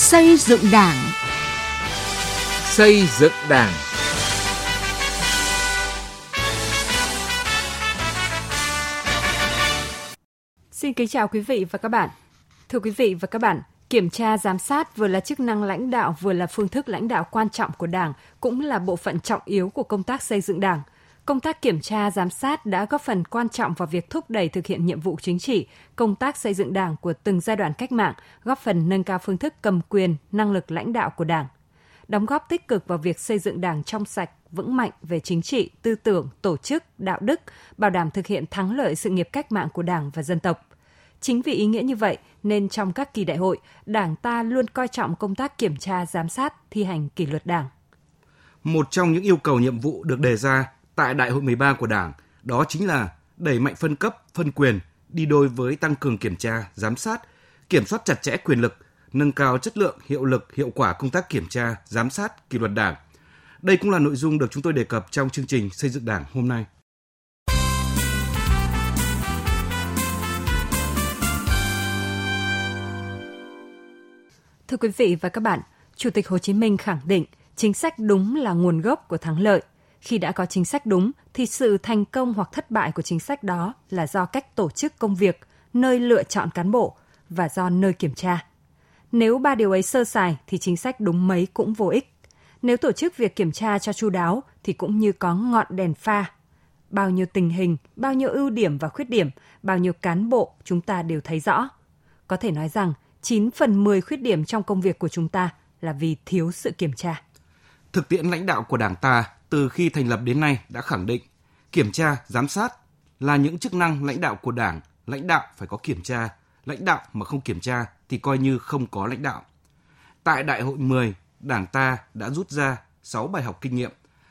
Xây dựng Đảng. Xây dựng Đảng. Xin kính chào quý vị và các bạn. Thưa quý vị và các bạn, kiểm tra giám sát vừa là chức năng lãnh đạo vừa là phương thức lãnh đạo quan trọng của Đảng, cũng là bộ phận trọng yếu của công tác xây dựng Đảng. Công tác kiểm tra giám sát đã góp phần quan trọng vào việc thúc đẩy thực hiện nhiệm vụ chính trị, công tác xây dựng Đảng của từng giai đoạn cách mạng, góp phần nâng cao phương thức cầm quyền, năng lực lãnh đạo của Đảng. Đóng góp tích cực vào việc xây dựng Đảng trong sạch, vững mạnh về chính trị, tư tưởng, tổ chức, đạo đức, bảo đảm thực hiện thắng lợi sự nghiệp cách mạng của Đảng và dân tộc. Chính vì ý nghĩa như vậy nên trong các kỳ đại hội, Đảng ta luôn coi trọng công tác kiểm tra, giám sát, thi hành kỷ luật Đảng. Một trong những yêu cầu nhiệm vụ được đề ra tại Đại hội 13 của Đảng đó chính là đẩy mạnh phân cấp, phân quyền đi đôi với tăng cường kiểm tra, giám sát, kiểm soát chặt chẽ quyền lực, nâng cao chất lượng, hiệu lực, hiệu quả công tác kiểm tra, giám sát, kỷ luật Đảng. Đây cũng là nội dung được chúng tôi đề cập trong chương trình xây dựng Đảng hôm nay. Thưa quý vị và các bạn, Chủ tịch Hồ Chí Minh khẳng định chính sách đúng là nguồn gốc của thắng lợi. Khi đã có chính sách đúng thì sự thành công hoặc thất bại của chính sách đó là do cách tổ chức công việc, nơi lựa chọn cán bộ và do nơi kiểm tra. Nếu ba điều ấy sơ sài thì chính sách đúng mấy cũng vô ích. Nếu tổ chức việc kiểm tra cho chu đáo thì cũng như có ngọn đèn pha. Bao nhiêu tình hình, bao nhiêu ưu điểm và khuyết điểm, bao nhiêu cán bộ chúng ta đều thấy rõ. Có thể nói rằng 9 phần 10 khuyết điểm trong công việc của chúng ta là vì thiếu sự kiểm tra. Thực tiễn lãnh đạo của Đảng ta từ khi thành lập đến nay đã khẳng định kiểm tra, giám sát là những chức năng lãnh đạo của Đảng, lãnh đạo phải có kiểm tra, lãnh đạo mà không kiểm tra thì coi như không có lãnh đạo. Tại Đại hội 10, Đảng ta đã rút ra 6 bài học kinh nghiệm,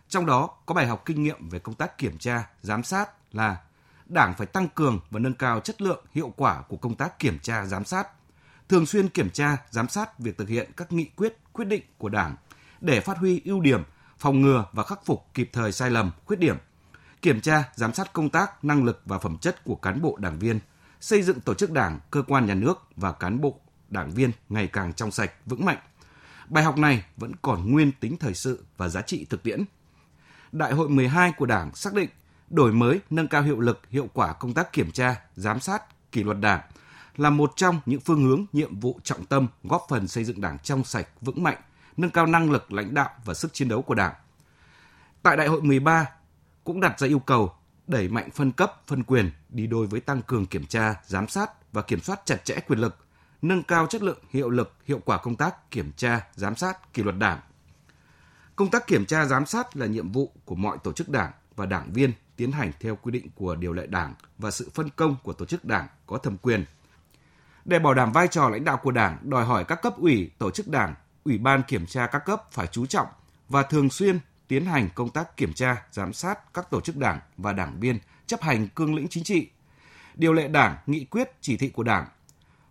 trong đó có bài học kinh nghiệm về công tác kiểm tra, giám sát là Đảng phải tăng cường và nâng cao chất lượng, hiệu quả của công tác kiểm tra, giám sát, thường xuyên kiểm tra, giám sát việc thực hiện các nghị quyết, quyết định của Đảng để phát huy ưu điểm, phòng ngừa và khắc phục kịp thời sai lầm, khuyết điểm, kiểm tra, giám sát công tác, năng lực và phẩm chất của cán bộ đảng viên, xây dựng tổ chức đảng, cơ quan nhà nước và cán bộ đảng viên ngày càng trong sạch, vững mạnh. Bài học này vẫn còn nguyên tính thời sự và giá trị thực tiễn. Đại hội 12 của Đảng xác định đổi mới, nâng cao hiệu lực, hiệu quả công tác kiểm tra, giám sát, kỷ luật Đảng là một trong những phương hướng nhiệm vụ trọng tâm góp phần xây dựng Đảng trong sạch, vững mạnh, nâng cao năng lực lãnh đạo và sức chiến đấu của Đảng. Tại Đại hội 13 cũng đặt ra yêu cầu đẩy mạnh phân cấp, phân quyền đi đôi với tăng cường kiểm tra, giám sát và kiểm soát chặt chẽ quyền lực, nâng cao chất lượng, hiệu lực, hiệu quả công tác kiểm tra, giám sát, kỷ luật Đảng. Công tác kiểm tra giám sát là nhiệm vụ của mọi tổ chức Đảng và đảng viên tiến hành theo quy định của điều lệ Đảng và sự phân công của tổ chức Đảng có thẩm quyền. Để bảo đảm vai trò lãnh đạo của Đảng, đòi hỏi các cấp ủy, tổ chức Đảng, ủy ban kiểm tra các cấp phải chú trọng và thường xuyên tiến hành công tác kiểm tra, giám sát các tổ chức đảng và đảng viên chấp hành cương lĩnh chính trị, điều lệ đảng, nghị quyết, chỉ thị của đảng.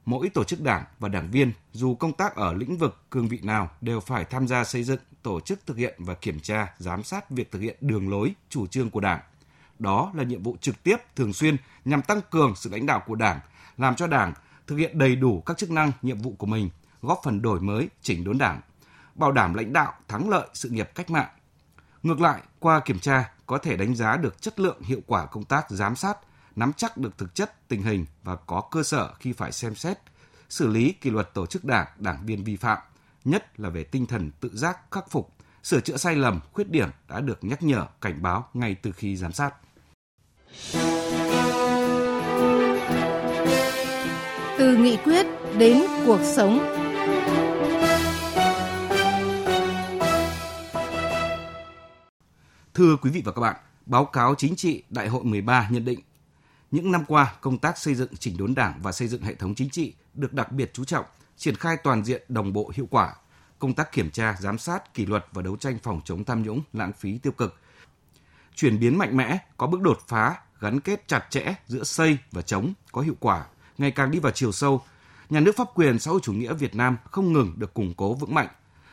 Mỗi tổ chức đảng và đảng viên dù công tác ở lĩnh vực cương vị nào đều phải tham gia xây dựng, tổ chức thực hiện và kiểm tra, giám sát việc thực hiện đường lối, chủ trương của đảng. Đó là nhiệm vụ trực tiếp, thường xuyên nhằm tăng cường sự lãnh đạo của đảng, làm cho đảng thực hiện đầy đủ các chức năng, nhiệm vụ của mình, góp phần đổi mới, chỉnh đốn đảng, bảo đảm lãnh đạo thắng lợi sự nghiệp cách mạng, Ngược lại, qua kiểm tra có thể đánh giá được chất lượng hiệu quả công tác giám sát, nắm chắc được thực chất tình hình và có cơ sở khi phải xem xét, xử lý kỷ luật tổ chức đảng, đảng viên vi phạm, nhất là về tinh thần tự giác khắc phục, sửa chữa sai lầm, khuyết điểm đã được nhắc nhở, cảnh báo ngay từ khi giám sát. Từ nghị quyết đến cuộc sống Thưa quý vị và các bạn, báo cáo chính trị Đại hội 13 nhận định những năm qua, công tác xây dựng chỉnh đốn Đảng và xây dựng hệ thống chính trị được đặc biệt chú trọng, triển khai toàn diện đồng bộ hiệu quả, công tác kiểm tra, giám sát, kỷ luật và đấu tranh phòng chống tham nhũng, lãng phí tiêu cực. Chuyển biến mạnh mẽ, có bước đột phá, gắn kết chặt chẽ giữa xây và chống có hiệu quả, ngày càng đi vào chiều sâu. Nhà nước pháp quyền xã hội chủ nghĩa Việt Nam không ngừng được củng cố vững mạnh.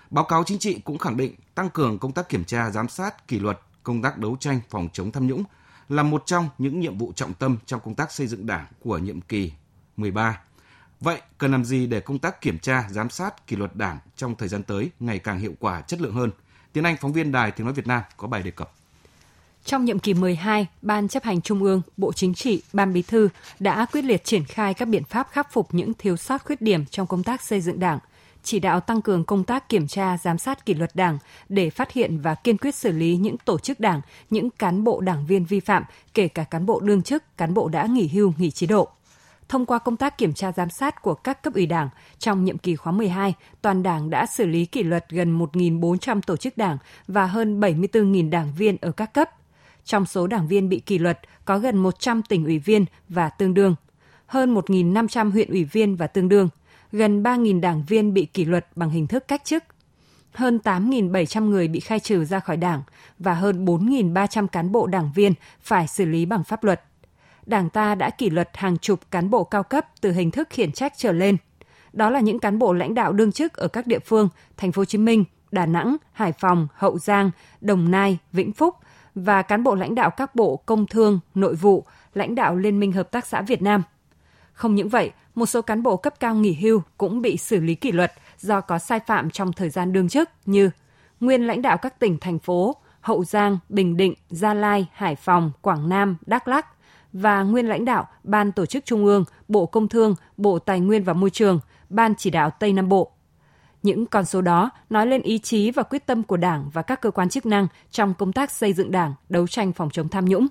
Báo cáo chính trị cũng khẳng định tăng cường công tác kiểm tra, giám sát, kỷ luật, công tác đấu tranh phòng chống tham nhũng là một trong những nhiệm vụ trọng tâm trong công tác xây dựng Đảng của nhiệm kỳ 13. Vậy cần làm gì để công tác kiểm tra, giám sát, kỷ luật Đảng trong thời gian tới ngày càng hiệu quả, chất lượng hơn? Tiến Anh, phóng viên Đài Tiếng Nói Việt Nam có bài đề cập. Trong nhiệm kỳ 12, Ban chấp hành Trung ương, Bộ Chính trị, Ban Bí thư đã quyết liệt triển khai các biện pháp khắc phục những thiếu sót khuyết điểm trong công tác xây dựng Đảng, chỉ đạo tăng cường công tác kiểm tra, giám sát kỷ luật Đảng để phát hiện và kiên quyết xử lý những tổ chức Đảng, những cán bộ đảng viên vi phạm, kể cả cán bộ đương chức, cán bộ đã nghỉ hưu, nghỉ chế độ. Thông qua công tác kiểm tra giám sát của các cấp ủy Đảng, trong nhiệm kỳ khóa 12, toàn Đảng đã xử lý kỷ luật gần 1.400 tổ chức Đảng và hơn 74.000 đảng viên ở các cấp. Trong số đảng viên bị kỷ luật có gần 100 tỉnh ủy viên và tương đương, hơn 1.500 huyện ủy viên và tương đương, gần 3.000 đảng viên bị kỷ luật bằng hình thức cách chức, hơn 8.700 người bị khai trừ ra khỏi đảng và hơn 4.300 cán bộ đảng viên phải xử lý bằng pháp luật. Đảng ta đã kỷ luật hàng chục cán bộ cao cấp từ hình thức khiển trách trở lên. Đó là những cán bộ lãnh đạo đương chức ở các địa phương Thành phố Hồ Chí Minh, Đà Nẵng, Hải Phòng, Hậu Giang, Đồng Nai, Vĩnh Phúc và cán bộ lãnh đạo các bộ Công Thương, Nội vụ, lãnh đạo Liên minh Hợp tác xã Việt Nam. Không những vậy, một số cán bộ cấp cao nghỉ hưu cũng bị xử lý kỷ luật do có sai phạm trong thời gian đương chức như nguyên lãnh đạo các tỉnh, thành phố Hậu Giang, Bình Định, Gia Lai, Hải Phòng, Quảng Nam, Đắk lắc và nguyên lãnh đạo Ban Tổ chức Trung ương, Bộ Công Thương, Bộ Tài nguyên và Môi trường, Ban Chỉ đạo Tây Nam Bộ. Những con số đó nói lên ý chí và quyết tâm của Đảng và các cơ quan chức năng trong công tác xây dựng Đảng, đấu tranh phòng chống tham nhũng.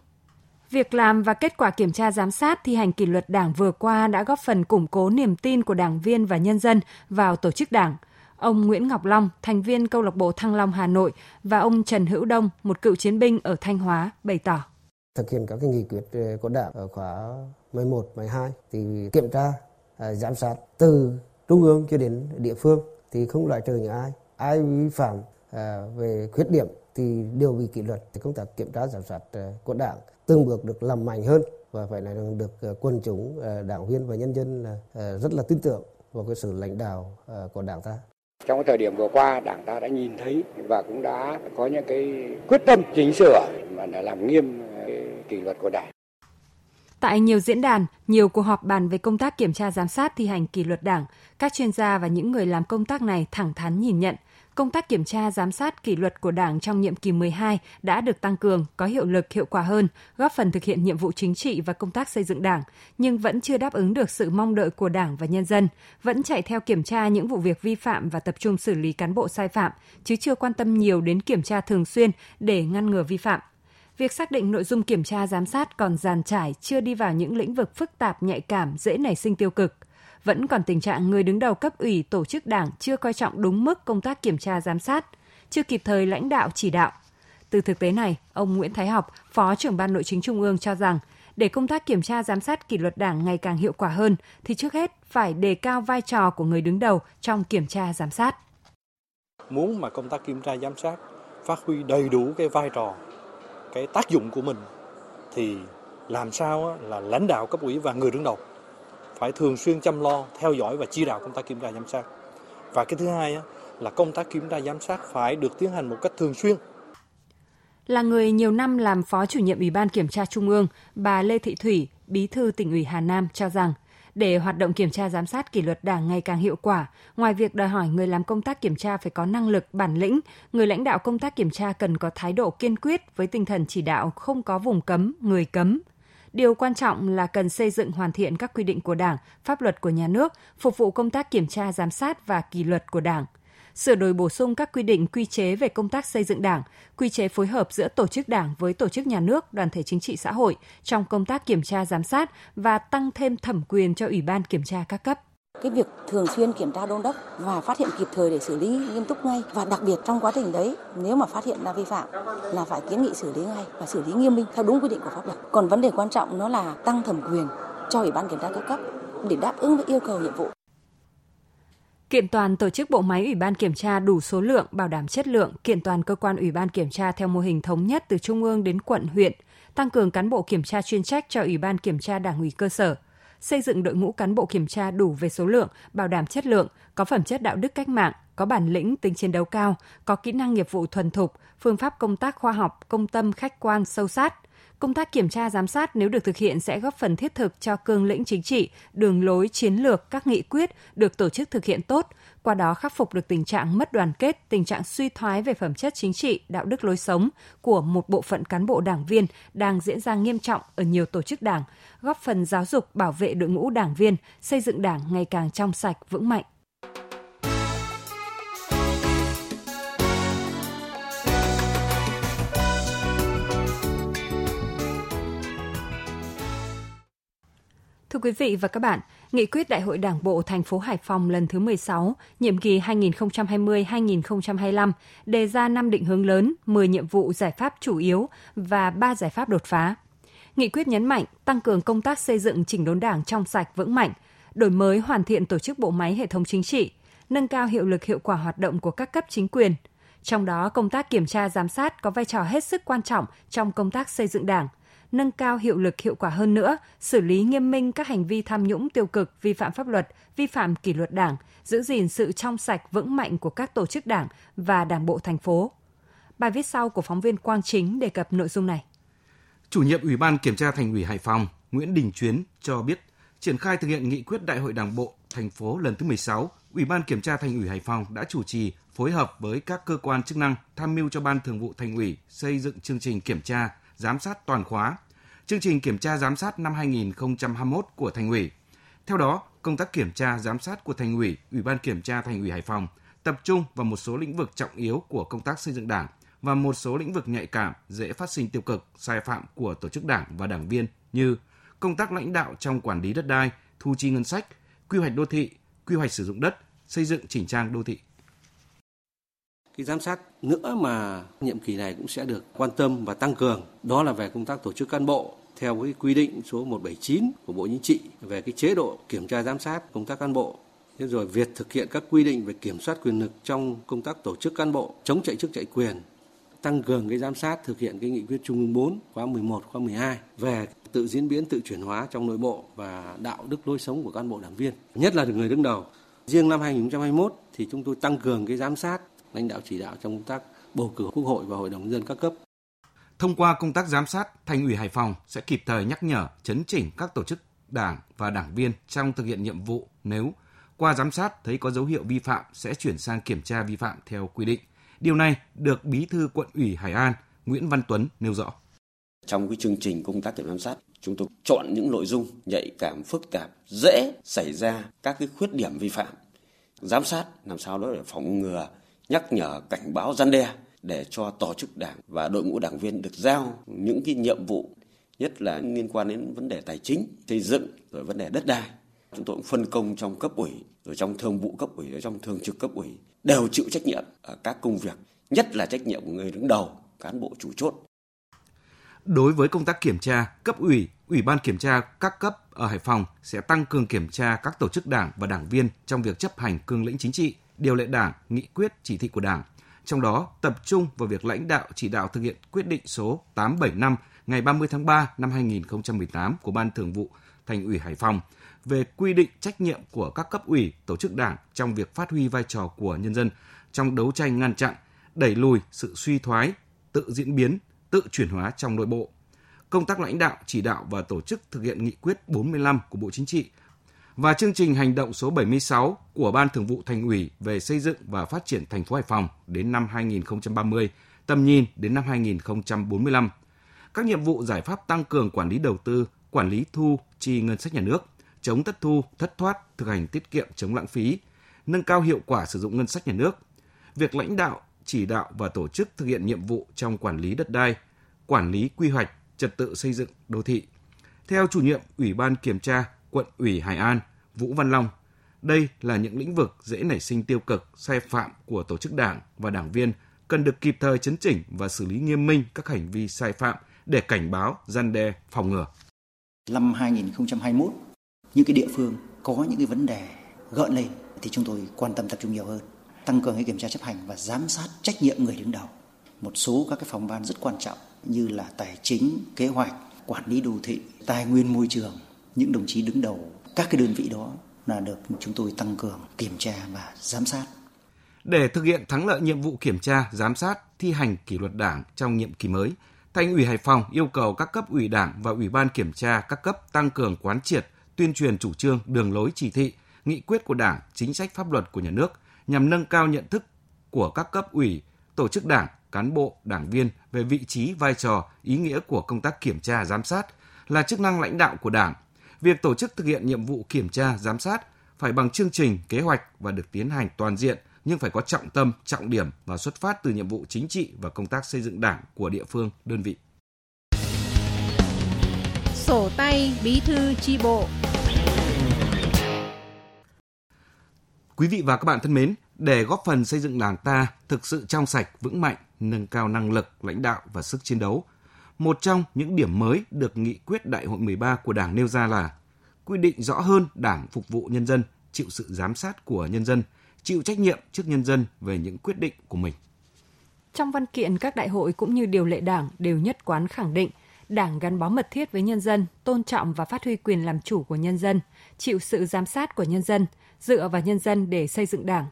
Việc làm và kết quả kiểm tra giám sát thi hành kỷ luật Đảng vừa qua đã góp phần củng cố niềm tin của đảng viên và nhân dân vào tổ chức Đảng. Ông Nguyễn Ngọc Long, thành viên câu lạc bộ Thăng Long Hà Nội và ông Trần Hữu Đông, một cựu chiến binh ở Thanh Hóa bày tỏ. Thực hiện các cái nghị quyết ờ, của Đảng ở khóa 11, 12 thì kiểm tra, ờ, giám sát từ trung ương cho đến địa phương thì không loại trừ những ai. Ai vi phạm à, về khuyết điểm thì đều bị kỷ luật thì công tác kiểm tra giám sát à, của đảng từng bước được làm mạnh hơn và phải là được à, quần chúng à, đảng viên và nhân dân là rất là tin tưởng vào cái sự lãnh đạo của đảng ta trong cái thời điểm vừa qua đảng ta đã nhìn thấy và cũng đã có những cái quyết tâm chỉnh sửa mà để làm nghiêm kỷ luật của đảng Tại nhiều diễn đàn, nhiều cuộc họp bàn về công tác kiểm tra giám sát thi hành kỷ luật đảng, các chuyên gia và những người làm công tác này thẳng thắn nhìn nhận công tác kiểm tra giám sát kỷ luật của Đảng trong nhiệm kỳ 12 đã được tăng cường, có hiệu lực hiệu quả hơn, góp phần thực hiện nhiệm vụ chính trị và công tác xây dựng Đảng, nhưng vẫn chưa đáp ứng được sự mong đợi của Đảng và nhân dân, vẫn chạy theo kiểm tra những vụ việc vi phạm và tập trung xử lý cán bộ sai phạm, chứ chưa quan tâm nhiều đến kiểm tra thường xuyên để ngăn ngừa vi phạm việc xác định nội dung kiểm tra giám sát còn giàn trải, chưa đi vào những lĩnh vực phức tạp nhạy cảm, dễ nảy sinh tiêu cực vẫn còn tình trạng người đứng đầu cấp ủy tổ chức đảng chưa coi trọng đúng mức công tác kiểm tra giám sát, chưa kịp thời lãnh đạo chỉ đạo. Từ thực tế này, ông Nguyễn Thái Học, Phó trưởng Ban Nội chính Trung ương cho rằng, để công tác kiểm tra giám sát kỷ luật đảng ngày càng hiệu quả hơn thì trước hết phải đề cao vai trò của người đứng đầu trong kiểm tra giám sát. Muốn mà công tác kiểm tra giám sát phát huy đầy đủ cái vai trò, cái tác dụng của mình thì làm sao là lãnh đạo cấp ủy và người đứng đầu phải thường xuyên chăm lo, theo dõi và chỉ đạo công tác kiểm tra giám sát. Và cái thứ hai là công tác kiểm tra giám sát phải được tiến hành một cách thường xuyên. Là người nhiều năm làm phó chủ nhiệm Ủy ban Kiểm tra Trung ương, bà Lê Thị Thủy, bí thư tỉnh ủy Hà Nam cho rằng để hoạt động kiểm tra giám sát kỷ luật đảng ngày càng hiệu quả, ngoài việc đòi hỏi người làm công tác kiểm tra phải có năng lực, bản lĩnh, người lãnh đạo công tác kiểm tra cần có thái độ kiên quyết với tinh thần chỉ đạo không có vùng cấm, người cấm, Điều quan trọng là cần xây dựng hoàn thiện các quy định của Đảng, pháp luật của nhà nước, phục vụ công tác kiểm tra giám sát và kỷ luật của Đảng sửa đổi bổ sung các quy định quy chế về công tác xây dựng Đảng, quy chế phối hợp giữa tổ chức Đảng với tổ chức nhà nước, đoàn thể chính trị xã hội trong công tác kiểm tra giám sát và tăng thêm thẩm quyền cho Ủy ban kiểm tra các cấp. Cái việc thường xuyên kiểm tra đôn đốc và phát hiện kịp thời để xử lý nghiêm túc ngay và đặc biệt trong quá trình đấy nếu mà phát hiện ra vi phạm là phải kiến nghị xử lý ngay và xử lý nghiêm minh theo đúng quy định của pháp luật. Còn vấn đề quan trọng nó là tăng thẩm quyền cho ủy ban kiểm tra các cấp để đáp ứng với yêu cầu nhiệm vụ. Kiện toàn tổ chức bộ máy Ủy ban kiểm tra đủ số lượng, bảo đảm chất lượng, kiện toàn cơ quan Ủy ban kiểm tra theo mô hình thống nhất từ trung ương đến quận, huyện, tăng cường cán bộ kiểm tra chuyên trách cho Ủy ban kiểm tra Đảng ủy cơ sở, xây dựng đội ngũ cán bộ kiểm tra đủ về số lượng, bảo đảm chất lượng, có phẩm chất đạo đức cách mạng, có bản lĩnh, tính chiến đấu cao, có kỹ năng nghiệp vụ thuần thục, phương pháp công tác khoa học, công tâm, khách quan, sâu sát, Công tác kiểm tra giám sát nếu được thực hiện sẽ góp phần thiết thực cho cương lĩnh chính trị, đường lối chiến lược các nghị quyết được tổ chức thực hiện tốt, qua đó khắc phục được tình trạng mất đoàn kết, tình trạng suy thoái về phẩm chất chính trị, đạo đức lối sống của một bộ phận cán bộ đảng viên đang diễn ra nghiêm trọng ở nhiều tổ chức đảng, góp phần giáo dục bảo vệ đội ngũ đảng viên, xây dựng đảng ngày càng trong sạch, vững mạnh. Thưa quý vị và các bạn, Nghị quyết Đại hội Đảng bộ thành phố Hải Phòng lần thứ 16, nhiệm kỳ 2020-2025 đề ra 5 định hướng lớn, 10 nhiệm vụ giải pháp chủ yếu và 3 giải pháp đột phá. Nghị quyết nhấn mạnh tăng cường công tác xây dựng chỉnh đốn Đảng trong sạch vững mạnh, đổi mới hoàn thiện tổ chức bộ máy hệ thống chính trị, nâng cao hiệu lực hiệu quả hoạt động của các cấp chính quyền. Trong đó, công tác kiểm tra giám sát có vai trò hết sức quan trọng trong công tác xây dựng Đảng – nâng cao hiệu lực hiệu quả hơn nữa, xử lý nghiêm minh các hành vi tham nhũng tiêu cực, vi phạm pháp luật, vi phạm kỷ luật đảng, giữ gìn sự trong sạch vững mạnh của các tổ chức đảng và đảng bộ thành phố. Bài viết sau của phóng viên Quang Chính đề cập nội dung này. Chủ nhiệm Ủy ban Kiểm tra Thành ủy Hải Phòng Nguyễn Đình Chuyến cho biết, triển khai thực hiện nghị quyết Đại hội Đảng bộ thành phố lần thứ 16, Ủy ban Kiểm tra Thành ủy Hải Phòng đã chủ trì phối hợp với các cơ quan chức năng tham mưu cho Ban Thường vụ Thành ủy xây dựng chương trình kiểm tra, giám sát toàn khóa chương trình kiểm tra giám sát năm 2021 của Thành ủy. Theo đó, công tác kiểm tra giám sát của Thành ủy, Ủy ban Kiểm tra Thành ủy Hải Phòng tập trung vào một số lĩnh vực trọng yếu của công tác xây dựng Đảng và một số lĩnh vực nhạy cảm dễ phát sinh tiêu cực, sai phạm của tổ chức Đảng và đảng viên như công tác lãnh đạo trong quản lý đất đai, thu chi ngân sách, quy hoạch đô thị, quy hoạch sử dụng đất, xây dựng chỉnh trang đô thị cái giám sát nữa mà nhiệm kỳ này cũng sẽ được quan tâm và tăng cường đó là về công tác tổ chức cán bộ theo cái quy định số 179 của Bộ Chính trị về cái chế độ kiểm tra giám sát công tác cán bộ Thế rồi việc thực hiện các quy định về kiểm soát quyền lực trong công tác tổ chức cán bộ, chống chạy chức chạy quyền, tăng cường cái giám sát thực hiện cái nghị quyết Trung ương 4 khóa 11, khóa 12 về tự diễn biến, tự chuyển hóa trong nội bộ và đạo đức lối sống của cán bộ đảng viên, nhất là người đứng đầu. Riêng năm 2021 thì chúng tôi tăng cường cái giám sát lãnh đạo chỉ đạo trong công tác bầu cử Quốc hội và Hội đồng nhân dân các cấp. Thông qua công tác giám sát, Thành ủy Hải Phòng sẽ kịp thời nhắc nhở, chấn chỉnh các tổ chức đảng và đảng viên trong thực hiện nhiệm vụ nếu qua giám sát thấy có dấu hiệu vi phạm sẽ chuyển sang kiểm tra vi phạm theo quy định. Điều này được Bí thư quận ủy Hải An Nguyễn Văn Tuấn nêu rõ. Trong cái chương trình công tác kiểm giám sát, chúng tôi chọn những nội dung nhạy cảm, phức tạp, dễ xảy ra các cái khuyết điểm vi phạm. Giám sát làm sao đó để phòng ngừa nhắc nhở cảnh báo gian đe để cho tổ chức đảng và đội ngũ đảng viên được giao những cái nhiệm vụ nhất là liên quan đến vấn đề tài chính, xây dựng rồi vấn đề đất đai. Chúng tôi cũng phân công trong cấp ủy, rồi trong thường vụ cấp ủy, rồi trong thường trực cấp ủy đều chịu trách nhiệm ở các công việc, nhất là trách nhiệm của người đứng đầu, cán bộ chủ chốt. Đối với công tác kiểm tra, cấp ủy, ủy ban kiểm tra các cấp ở Hải Phòng sẽ tăng cường kiểm tra các tổ chức đảng và đảng viên trong việc chấp hành cương lĩnh chính trị, điều lệ đảng, nghị quyết, chỉ thị của đảng. Trong đó tập trung vào việc lãnh đạo chỉ đạo thực hiện quyết định số 875 ngày 30 tháng 3 năm 2018 của Ban Thường vụ Thành ủy Hải Phòng về quy định trách nhiệm của các cấp ủy, tổ chức đảng trong việc phát huy vai trò của nhân dân trong đấu tranh ngăn chặn, đẩy lùi sự suy thoái, tự diễn biến, tự chuyển hóa trong nội bộ. Công tác lãnh đạo, chỉ đạo và tổ chức thực hiện nghị quyết 45 của Bộ Chính trị và chương trình hành động số 76 của Ban Thường vụ Thành ủy về xây dựng và phát triển thành phố Hải Phòng đến năm 2030, tầm nhìn đến năm 2045. Các nhiệm vụ giải pháp tăng cường quản lý đầu tư, quản lý thu chi ngân sách nhà nước, chống thất thu, thất thoát, thực hành tiết kiệm chống lãng phí, nâng cao hiệu quả sử dụng ngân sách nhà nước. Việc lãnh đạo, chỉ đạo và tổ chức thực hiện nhiệm vụ trong quản lý đất đai, quản lý quy hoạch, trật tự xây dựng đô thị. Theo chủ nhiệm Ủy ban kiểm tra quận ủy Hải An, Vũ Văn Long. Đây là những lĩnh vực dễ nảy sinh tiêu cực, sai phạm của tổ chức đảng và đảng viên cần được kịp thời chấn chỉnh và xử lý nghiêm minh các hành vi sai phạm để cảnh báo, gian đe, phòng ngừa. Năm 2021, những cái địa phương có những cái vấn đề gợn lên thì chúng tôi quan tâm tập trung nhiều hơn, tăng cường cái kiểm tra chấp hành và giám sát trách nhiệm người đứng đầu. Một số các cái phòng ban rất quan trọng như là tài chính, kế hoạch, quản lý đô thị, tài nguyên môi trường, những đồng chí đứng đầu các cái đơn vị đó là được chúng tôi tăng cường kiểm tra và giám sát. Để thực hiện thắng lợi nhiệm vụ kiểm tra, giám sát, thi hành kỷ luật đảng trong nhiệm kỳ mới, Thành ủy Hải Phòng yêu cầu các cấp ủy Đảng và Ủy ban kiểm tra các cấp tăng cường quán triệt, tuyên truyền chủ trương, đường lối chỉ thị, nghị quyết của Đảng, chính sách pháp luật của nhà nước nhằm nâng cao nhận thức của các cấp ủy, tổ chức Đảng, cán bộ, đảng viên về vị trí, vai trò, ý nghĩa của công tác kiểm tra, giám sát là chức năng lãnh đạo của Đảng. Việc tổ chức thực hiện nhiệm vụ kiểm tra, giám sát phải bằng chương trình, kế hoạch và được tiến hành toàn diện nhưng phải có trọng tâm, trọng điểm và xuất phát từ nhiệm vụ chính trị và công tác xây dựng Đảng của địa phương, đơn vị. Sổ tay bí thư chi bộ Quý vị và các bạn thân mến, để góp phần xây dựng Đảng ta thực sự trong sạch, vững mạnh, nâng cao năng lực, lãnh đạo và sức chiến đấu, một trong những điểm mới được nghị quyết Đại hội 13 của Đảng nêu ra là quy định rõ hơn Đảng phục vụ nhân dân, chịu sự giám sát của nhân dân, chịu trách nhiệm trước nhân dân về những quyết định của mình. Trong văn kiện các đại hội cũng như điều lệ Đảng đều nhất quán khẳng định Đảng gắn bó mật thiết với nhân dân, tôn trọng và phát huy quyền làm chủ của nhân dân, chịu sự giám sát của nhân dân, dựa vào nhân dân để xây dựng Đảng.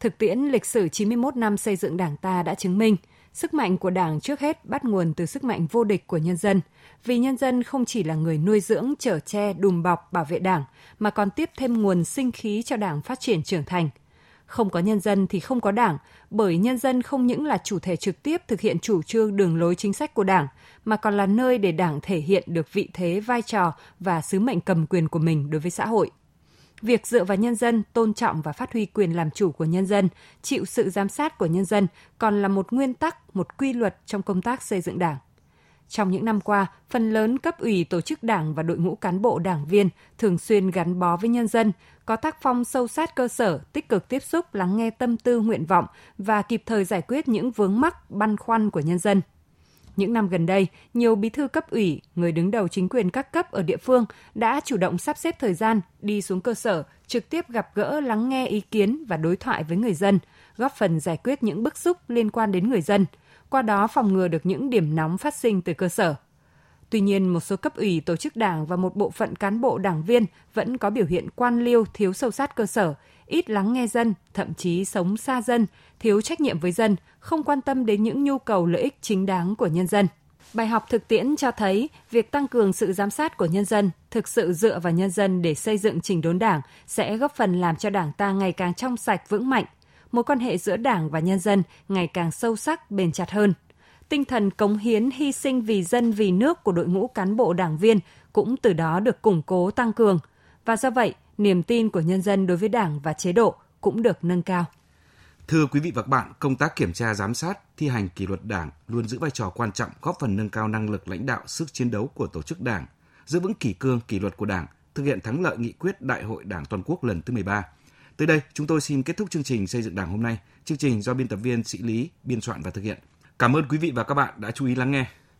Thực tiễn lịch sử 91 năm xây dựng Đảng ta đã chứng minh, sức mạnh của Đảng trước hết bắt nguồn từ sức mạnh vô địch của nhân dân, vì nhân dân không chỉ là người nuôi dưỡng, chở che, đùm bọc, bảo vệ Đảng, mà còn tiếp thêm nguồn sinh khí cho Đảng phát triển trưởng thành. Không có nhân dân thì không có Đảng, bởi nhân dân không những là chủ thể trực tiếp thực hiện chủ trương đường lối chính sách của Đảng, mà còn là nơi để Đảng thể hiện được vị thế, vai trò và sứ mệnh cầm quyền của mình đối với xã hội việc dựa vào nhân dân, tôn trọng và phát huy quyền làm chủ của nhân dân, chịu sự giám sát của nhân dân còn là một nguyên tắc, một quy luật trong công tác xây dựng Đảng. Trong những năm qua, phần lớn cấp ủy tổ chức đảng và đội ngũ cán bộ đảng viên thường xuyên gắn bó với nhân dân, có tác phong sâu sát cơ sở, tích cực tiếp xúc, lắng nghe tâm tư nguyện vọng và kịp thời giải quyết những vướng mắc, băn khoăn của nhân dân – những năm gần đây, nhiều bí thư cấp ủy, người đứng đầu chính quyền các cấp ở địa phương đã chủ động sắp xếp thời gian đi xuống cơ sở, trực tiếp gặp gỡ lắng nghe ý kiến và đối thoại với người dân, góp phần giải quyết những bức xúc liên quan đến người dân, qua đó phòng ngừa được những điểm nóng phát sinh từ cơ sở. Tuy nhiên, một số cấp ủy, tổ chức đảng và một bộ phận cán bộ đảng viên vẫn có biểu hiện quan liêu thiếu sâu sát cơ sở, ít lắng nghe dân, thậm chí sống xa dân, thiếu trách nhiệm với dân, không quan tâm đến những nhu cầu lợi ích chính đáng của nhân dân. Bài học thực tiễn cho thấy việc tăng cường sự giám sát của nhân dân, thực sự dựa vào nhân dân để xây dựng chỉnh đốn đảng sẽ góp phần làm cho đảng ta ngày càng trong sạch vững mạnh, mối quan hệ giữa đảng và nhân dân ngày càng sâu sắc bền chặt hơn. Tinh thần cống hiến hy sinh vì dân vì nước của đội ngũ cán bộ đảng viên cũng từ đó được củng cố tăng cường. Và do vậy, niềm tin của nhân dân đối với đảng và chế độ cũng được nâng cao. Thưa quý vị và các bạn, công tác kiểm tra giám sát, thi hành kỷ luật Đảng luôn giữ vai trò quan trọng góp phần nâng cao năng lực lãnh đạo, sức chiến đấu của tổ chức Đảng, giữ vững kỷ cương, kỷ luật của Đảng, thực hiện thắng lợi nghị quyết Đại hội Đảng toàn quốc lần thứ 13. Tới đây, chúng tôi xin kết thúc chương trình xây dựng Đảng hôm nay. Chương trình do biên tập viên Sĩ Lý biên soạn và thực hiện. Cảm ơn quý vị và các bạn đã chú ý lắng nghe.